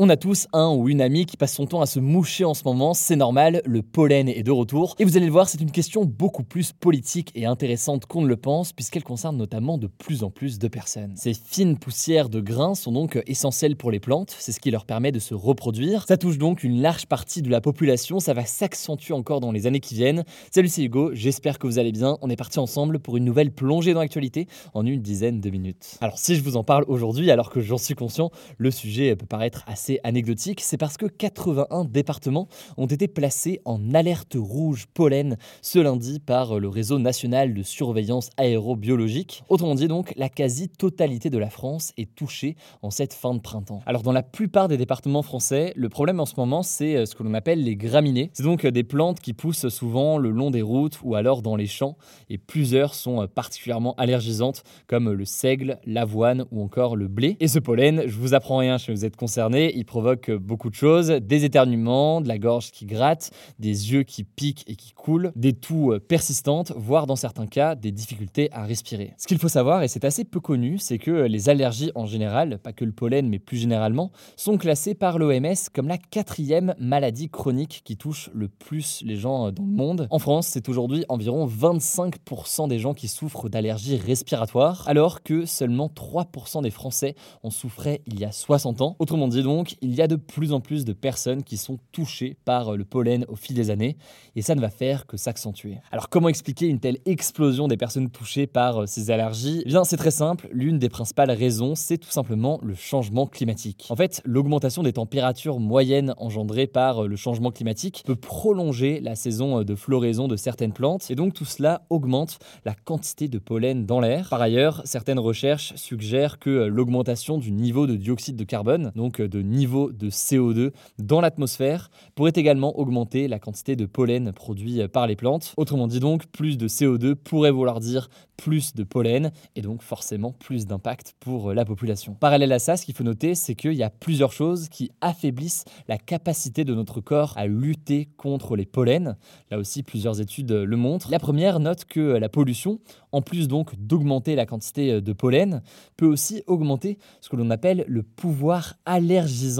On a tous un ou une amie qui passe son temps à se moucher en ce moment, c'est normal, le pollen est de retour. Et vous allez le voir, c'est une question beaucoup plus politique et intéressante qu'on ne le pense, puisqu'elle concerne notamment de plus en plus de personnes. Ces fines poussières de grains sont donc essentielles pour les plantes, c'est ce qui leur permet de se reproduire. Ça touche donc une large partie de la population, ça va s'accentuer encore dans les années qui viennent. Salut, c'est Hugo, j'espère que vous allez bien. On est parti ensemble pour une nouvelle plongée dans l'actualité en une dizaine de minutes. Alors si je vous en parle aujourd'hui, alors que j'en suis conscient, le sujet peut paraître assez anecdotique, c'est parce que 81 départements ont été placés en alerte rouge pollen ce lundi par le réseau national de surveillance aérobiologique. Autrement dit donc, la quasi-totalité de la France est touchée en cette fin de printemps. Alors dans la plupart des départements français, le problème en ce moment, c'est euh, ce que l'on appelle les graminées. C'est donc des plantes qui poussent souvent le long des routes ou alors dans les champs, et plusieurs sont euh, particulièrement allergisantes, comme le seigle, l'avoine ou encore le blé. Et ce pollen, je vous apprends rien si vous êtes concerné, il provoque beaucoup de choses, des éternuements, de la gorge qui gratte, des yeux qui piquent et qui coulent, des toux euh, persistantes, voire dans certains cas des difficultés à respirer. Ce qu'il faut savoir, et c'est assez peu connu, c'est que les allergies en général, pas que le pollen mais plus généralement, sont classées par l'OMS comme la quatrième maladie chronique qui touche le plus les gens euh, dans le monde. En France, c'est aujourd'hui environ 25% des gens qui souffrent d'allergies respiratoires, alors que seulement 3% des Français en souffraient il y a 60 ans. Autrement dit donc, il y a de plus en plus de personnes qui sont touchées par le pollen au fil des années, et ça ne va faire que s'accentuer. Alors comment expliquer une telle explosion des personnes touchées par euh, ces allergies? Eh Bien c'est très simple, l'une des principales raisons, c'est tout simplement le changement climatique. En fait, l'augmentation des températures moyennes engendrées par euh, le changement climatique peut prolonger la saison euh, de floraison de certaines plantes, et donc tout cela augmente la quantité de pollen dans l'air. Par ailleurs, certaines recherches suggèrent que l'augmentation du niveau de dioxyde de carbone, donc de niveau de CO2 dans l'atmosphère pourrait également augmenter la quantité de pollen produit par les plantes. Autrement dit donc, plus de CO2 pourrait vouloir dire plus de pollen et donc forcément plus d'impact pour la population. Parallèle à ça, ce qu'il faut noter, c'est qu'il y a plusieurs choses qui affaiblissent la capacité de notre corps à lutter contre les pollens. Là aussi, plusieurs études le montrent. La première note que la pollution, en plus donc d'augmenter la quantité de pollen, peut aussi augmenter ce que l'on appelle le pouvoir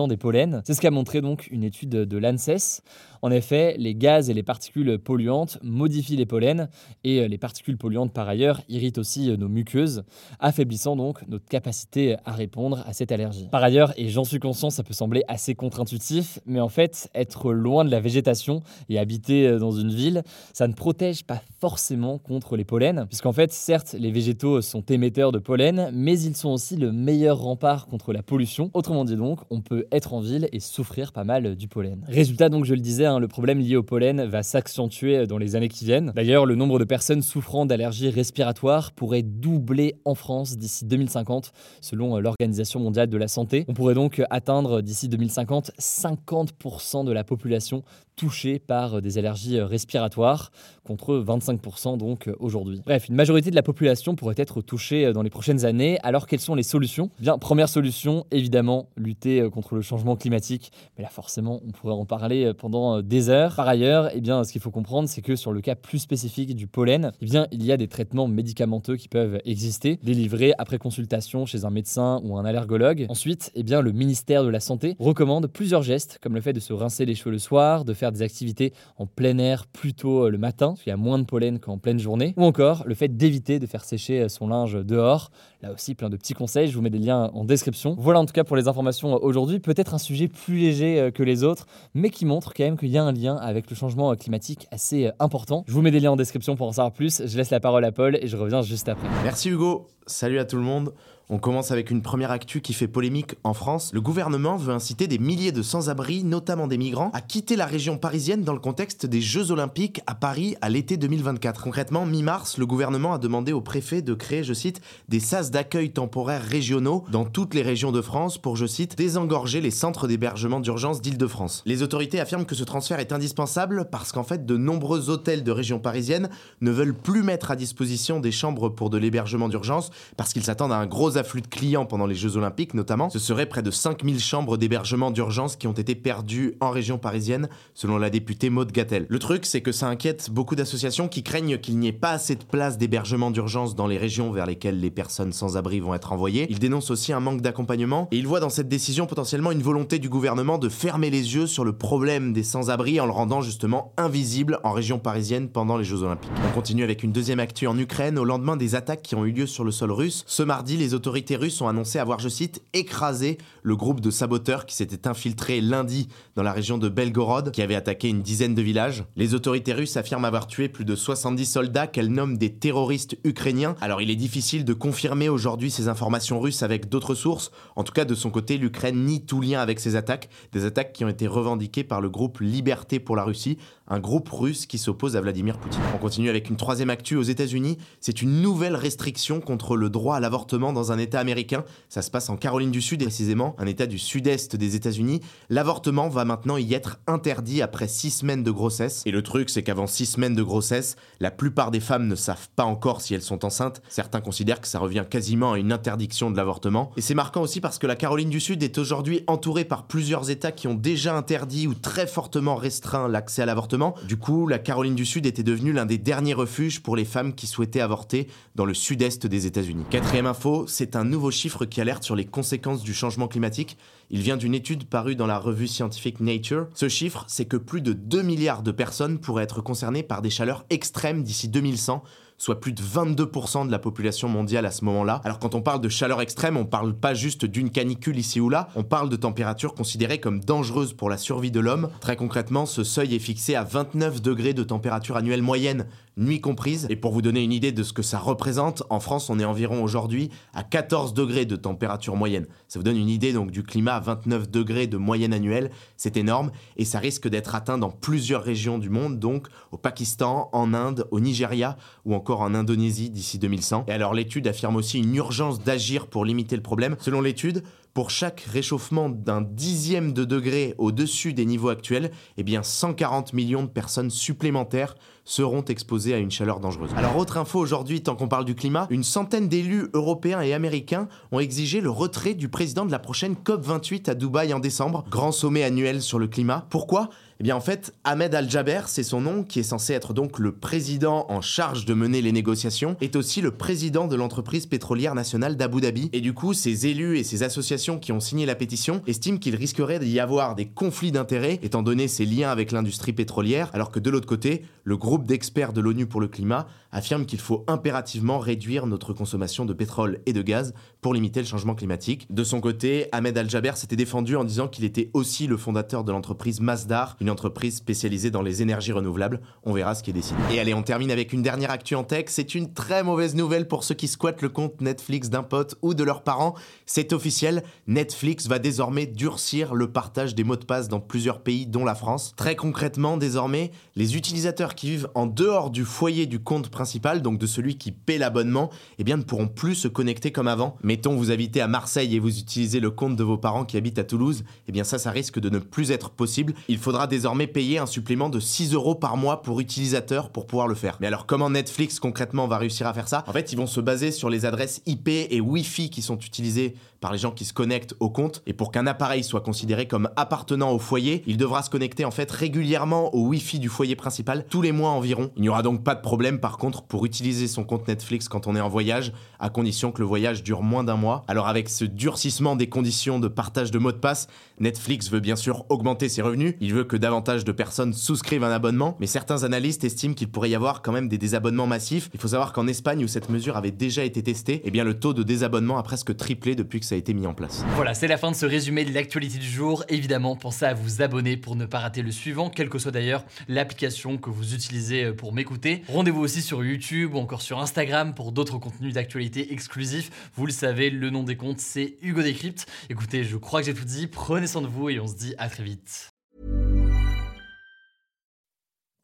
des pollens. C'est ce qu'a montré donc une étude de l'ANSES. En effet, les gaz et les particules polluantes modifient les pollens et les particules polluantes par ailleurs irritent aussi nos muqueuses, affaiblissant donc notre capacité à répondre à cette allergie. Par ailleurs, et j'en suis conscient, ça peut sembler assez contre-intuitif, mais en fait, être loin de la végétation et habiter dans une ville, ça ne protège pas forcément contre les pollens, puisqu'en fait, certes, les végétaux sont émetteurs de pollen, mais ils sont aussi le meilleur rempart contre la pollution. Autrement dit donc, on peut être en ville et souffrir pas mal du pollen. Résultat, donc, je le disais, hein, le problème lié au pollen va s'accentuer dans les années qui viennent. D'ailleurs, le nombre de personnes souffrant d'allergies respiratoires pourrait doubler en France d'ici 2050, selon euh, l'Organisation mondiale de la santé. On pourrait donc atteindre d'ici 2050 50% de la population touchés par euh, des allergies euh, respiratoires, contre 25% donc euh, aujourd'hui. Bref, une majorité de la population pourrait être touchée dans les prochaines années. Alors quelles sont les solutions? Eh Bien, première solution, évidemment, lutter contre le changement climatique. Mais là, forcément, on pourrait en parler pendant des heures. Par ailleurs, eh bien, ce qu'il faut comprendre, c'est que sur le cas plus spécifique du pollen, eh bien, il y a des traitements médicamenteux qui peuvent exister, délivrés après consultation chez un médecin ou un allergologue. Ensuite, eh bien, le ministère de la Santé recommande plusieurs gestes, comme le fait de se rincer les cheveux le soir, de faire des activités en plein air plutôt euh, le matin, parce qu'il y a moins de pollen qu'en pleine journée, ou encore le fait d'éviter de faire sécher euh, son linge dehors. Là aussi, plein de petits conseils, je vous mets des liens en description. Voilà en tout cas pour les informations euh, aujourd'hui, peut-être un sujet plus léger que les autres, mais qui montre quand même qu'il y a un lien avec le changement climatique assez important. Je vous mets des liens en description pour en savoir plus, je laisse la parole à Paul et je reviens juste après. Merci Hugo, salut à tout le monde. On commence avec une première actu qui fait polémique en France. Le gouvernement veut inciter des milliers de sans-abri, notamment des migrants, à quitter la région parisienne dans le contexte des Jeux Olympiques à Paris à l'été 2024. Concrètement, mi-mars, le gouvernement a demandé au préfet de créer, je cite, des sas d'accueil temporaires régionaux dans toutes les régions de France pour, je cite, désengorger les centres d'hébergement d'urgence d'Île-de-France. Les autorités affirment que ce transfert est indispensable parce qu'en fait, de nombreux hôtels de région parisienne ne veulent plus mettre à disposition des chambres pour de l'hébergement d'urgence parce qu'ils s'attendent à un gros afflux de clients pendant les Jeux Olympiques notamment. Ce serait près de 5000 chambres d'hébergement d'urgence qui ont été perdues en région parisienne, selon la députée Maude Gattel. Le truc, c'est que ça inquiète beaucoup d'associations qui craignent qu'il n'y ait pas assez de places d'hébergement d'urgence dans les régions vers lesquelles les personnes sans abri vont être envoyées. Ils dénoncent aussi un manque d'accompagnement et ils voient dans cette décision potentiellement une volonté du gouvernement de fermer les yeux sur le problème des sans-abri en le rendant justement invisible en région parisienne pendant les Jeux Olympiques. On continue avec une deuxième actu en Ukraine au lendemain des attaques qui ont eu lieu sur le sol russe. Ce mardi, les autorités russes ont annoncé avoir, je cite, écrasé le groupe de saboteurs qui s'était infiltré lundi dans la région de Belgorod, qui avait attaqué une dizaine de villages. Les autorités russes affirment avoir tué plus de 70 soldats qu'elles nomment des terroristes ukrainiens. Alors il est difficile de confirmer aujourd'hui ces informations russes avec d'autres sources. En tout cas, de son côté, l'Ukraine nie tout lien avec ces attaques, des attaques qui ont été revendiquées par le groupe Liberté pour la Russie, un groupe russe qui s'oppose à Vladimir Poutine. On continue avec une troisième actu aux États-Unis. C'est une nouvelle restriction contre le droit à l'avortement dans un État américain. Ça se passe en Caroline du Sud, précisément, un État du sud-est des États-Unis. L'avortement va maintenant y être interdit après six semaines de grossesse. Et le truc, c'est qu'avant six semaines de grossesse, la plupart des femmes ne savent pas encore si elles sont enceintes. Certains considèrent que ça revient quasiment à une interdiction de l'avortement. Et c'est marquant aussi parce que la Caroline du Sud est aujourd'hui entourée par plusieurs États qui ont déjà interdit ou très fortement restreint l'accès à l'avortement. Du coup, la Caroline du Sud était devenue l'un des derniers refuges pour les femmes qui souhaitaient avorter dans le sud-est des États-Unis. Quatrième info, c'est un nouveau chiffre qui alerte sur les conséquences du changement climatique. Il vient d'une étude parue dans la revue scientifique Nature. Ce chiffre, c'est que plus de 2 milliards de personnes pourraient être concernées par des chaleurs extrêmes d'ici 2100 soit plus de 22% de la population mondiale à ce moment-là. Alors quand on parle de chaleur extrême, on parle pas juste d'une canicule ici ou là, on parle de températures considérées comme dangereuses pour la survie de l'homme. Très concrètement, ce seuil est fixé à 29 degrés de température annuelle moyenne, nuit comprise. Et pour vous donner une idée de ce que ça représente, en France, on est environ aujourd'hui à 14 degrés de température moyenne. Ça vous donne une idée donc du climat à 29 degrés de moyenne annuelle, c'est énorme et ça risque d'être atteint dans plusieurs régions du monde, donc au Pakistan, en Inde, au Nigeria ou encore en Indonésie d'ici 2100. Et alors l'étude affirme aussi une urgence d'agir pour limiter le problème. Selon l'étude, pour chaque réchauffement d'un dixième de degré au-dessus des niveaux actuels, eh bien 140 millions de personnes supplémentaires seront exposées à une chaleur dangereuse. Alors autre info aujourd'hui, tant qu'on parle du climat, une centaine d'élus européens et américains ont exigé le retrait du président de la prochaine COP28 à Dubaï en décembre, grand sommet annuel sur le climat. Pourquoi? Eh bien en fait, Ahmed Al-Jaber, c'est son nom, qui est censé être donc le président en charge de mener les négociations, est aussi le président de l'entreprise pétrolière nationale d'Abu Dhabi. Et du coup, ces élus et ces associations qui ont signé la pétition estiment qu'il risquerait d'y avoir des conflits d'intérêts, étant donné ses liens avec l'industrie pétrolière, alors que de l'autre côté, le groupe d'experts de l'ONU pour le climat affirme qu'il faut impérativement réduire notre consommation de pétrole et de gaz pour limiter le changement climatique. De son côté, Ahmed Al-Jaber s'était défendu en disant qu'il était aussi le fondateur de l'entreprise Masdar, une entreprise spécialisée dans les énergies renouvelables. On verra ce qui est décidé. Et allez, on termine avec une dernière actu en tech. C'est une très mauvaise nouvelle pour ceux qui squattent le compte Netflix d'un pote ou de leurs parents. C'est officiel, Netflix va désormais durcir le partage des mots de passe dans plusieurs pays, dont la France. Très concrètement, désormais, les utilisateurs qui vivent en dehors du foyer du compte principal, donc de celui qui paie l'abonnement, eh bien ne pourront plus se connecter comme avant. Mettons, vous habitez à Marseille et vous utilisez le compte de vos parents qui habitent à Toulouse, eh bien ça, ça risque de ne plus être possible. Il faudra désormais payer un supplément de 6 euros par mois pour utilisateur pour pouvoir le faire. Mais alors comment Netflix concrètement va réussir à faire ça? En fait, ils vont se baser sur les adresses IP et Wi-Fi qui sont utilisées par les gens qui se connectent au compte. Et pour qu'un appareil soit considéré comme appartenant au foyer, il devra se connecter en fait régulièrement au Wi-Fi du foyer principal tous les mois environ. Il n'y aura donc pas de problème par contre pour utiliser son compte Netflix quand on est en voyage, à condition que le voyage dure moins d'un mois. Alors avec ce durcissement des conditions de partage de mots de passe, Netflix veut bien sûr augmenter ses revenus. Il veut que davantage de personnes souscrivent un abonnement, mais certains analystes estiment qu'il pourrait y avoir quand même des désabonnements massifs. Il faut savoir qu'en Espagne où cette mesure avait déjà été testée, eh bien le taux de désabonnement a presque triplé depuis que ça a été mis en place. Voilà, c'est la fin de ce résumé de l'actualité du jour. Évidemment, pensez à vous abonner pour ne pas rater le suivant, quelle que soit d'ailleurs l'application que vous utilisez pour m'écouter. Rendez-vous aussi sur YouTube ou encore sur Instagram pour d'autres contenus d'actualité exclusifs. Vous le savez, le nom des comptes, c'est Hugo Décrypte. Écoutez, je crois que j'ai tout dit. Prenez soin de vous et on se dit à très vite.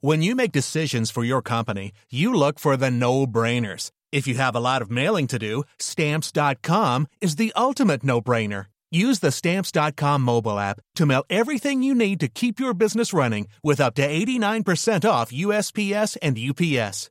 When you make decisions for your company, you look for the no-brainers. If you have a lot of mailing to do, stamps.com is the ultimate no-brainer. Use the stamps.com mobile app to mail everything you need to keep your business running with up to 89% off USPS and UPS.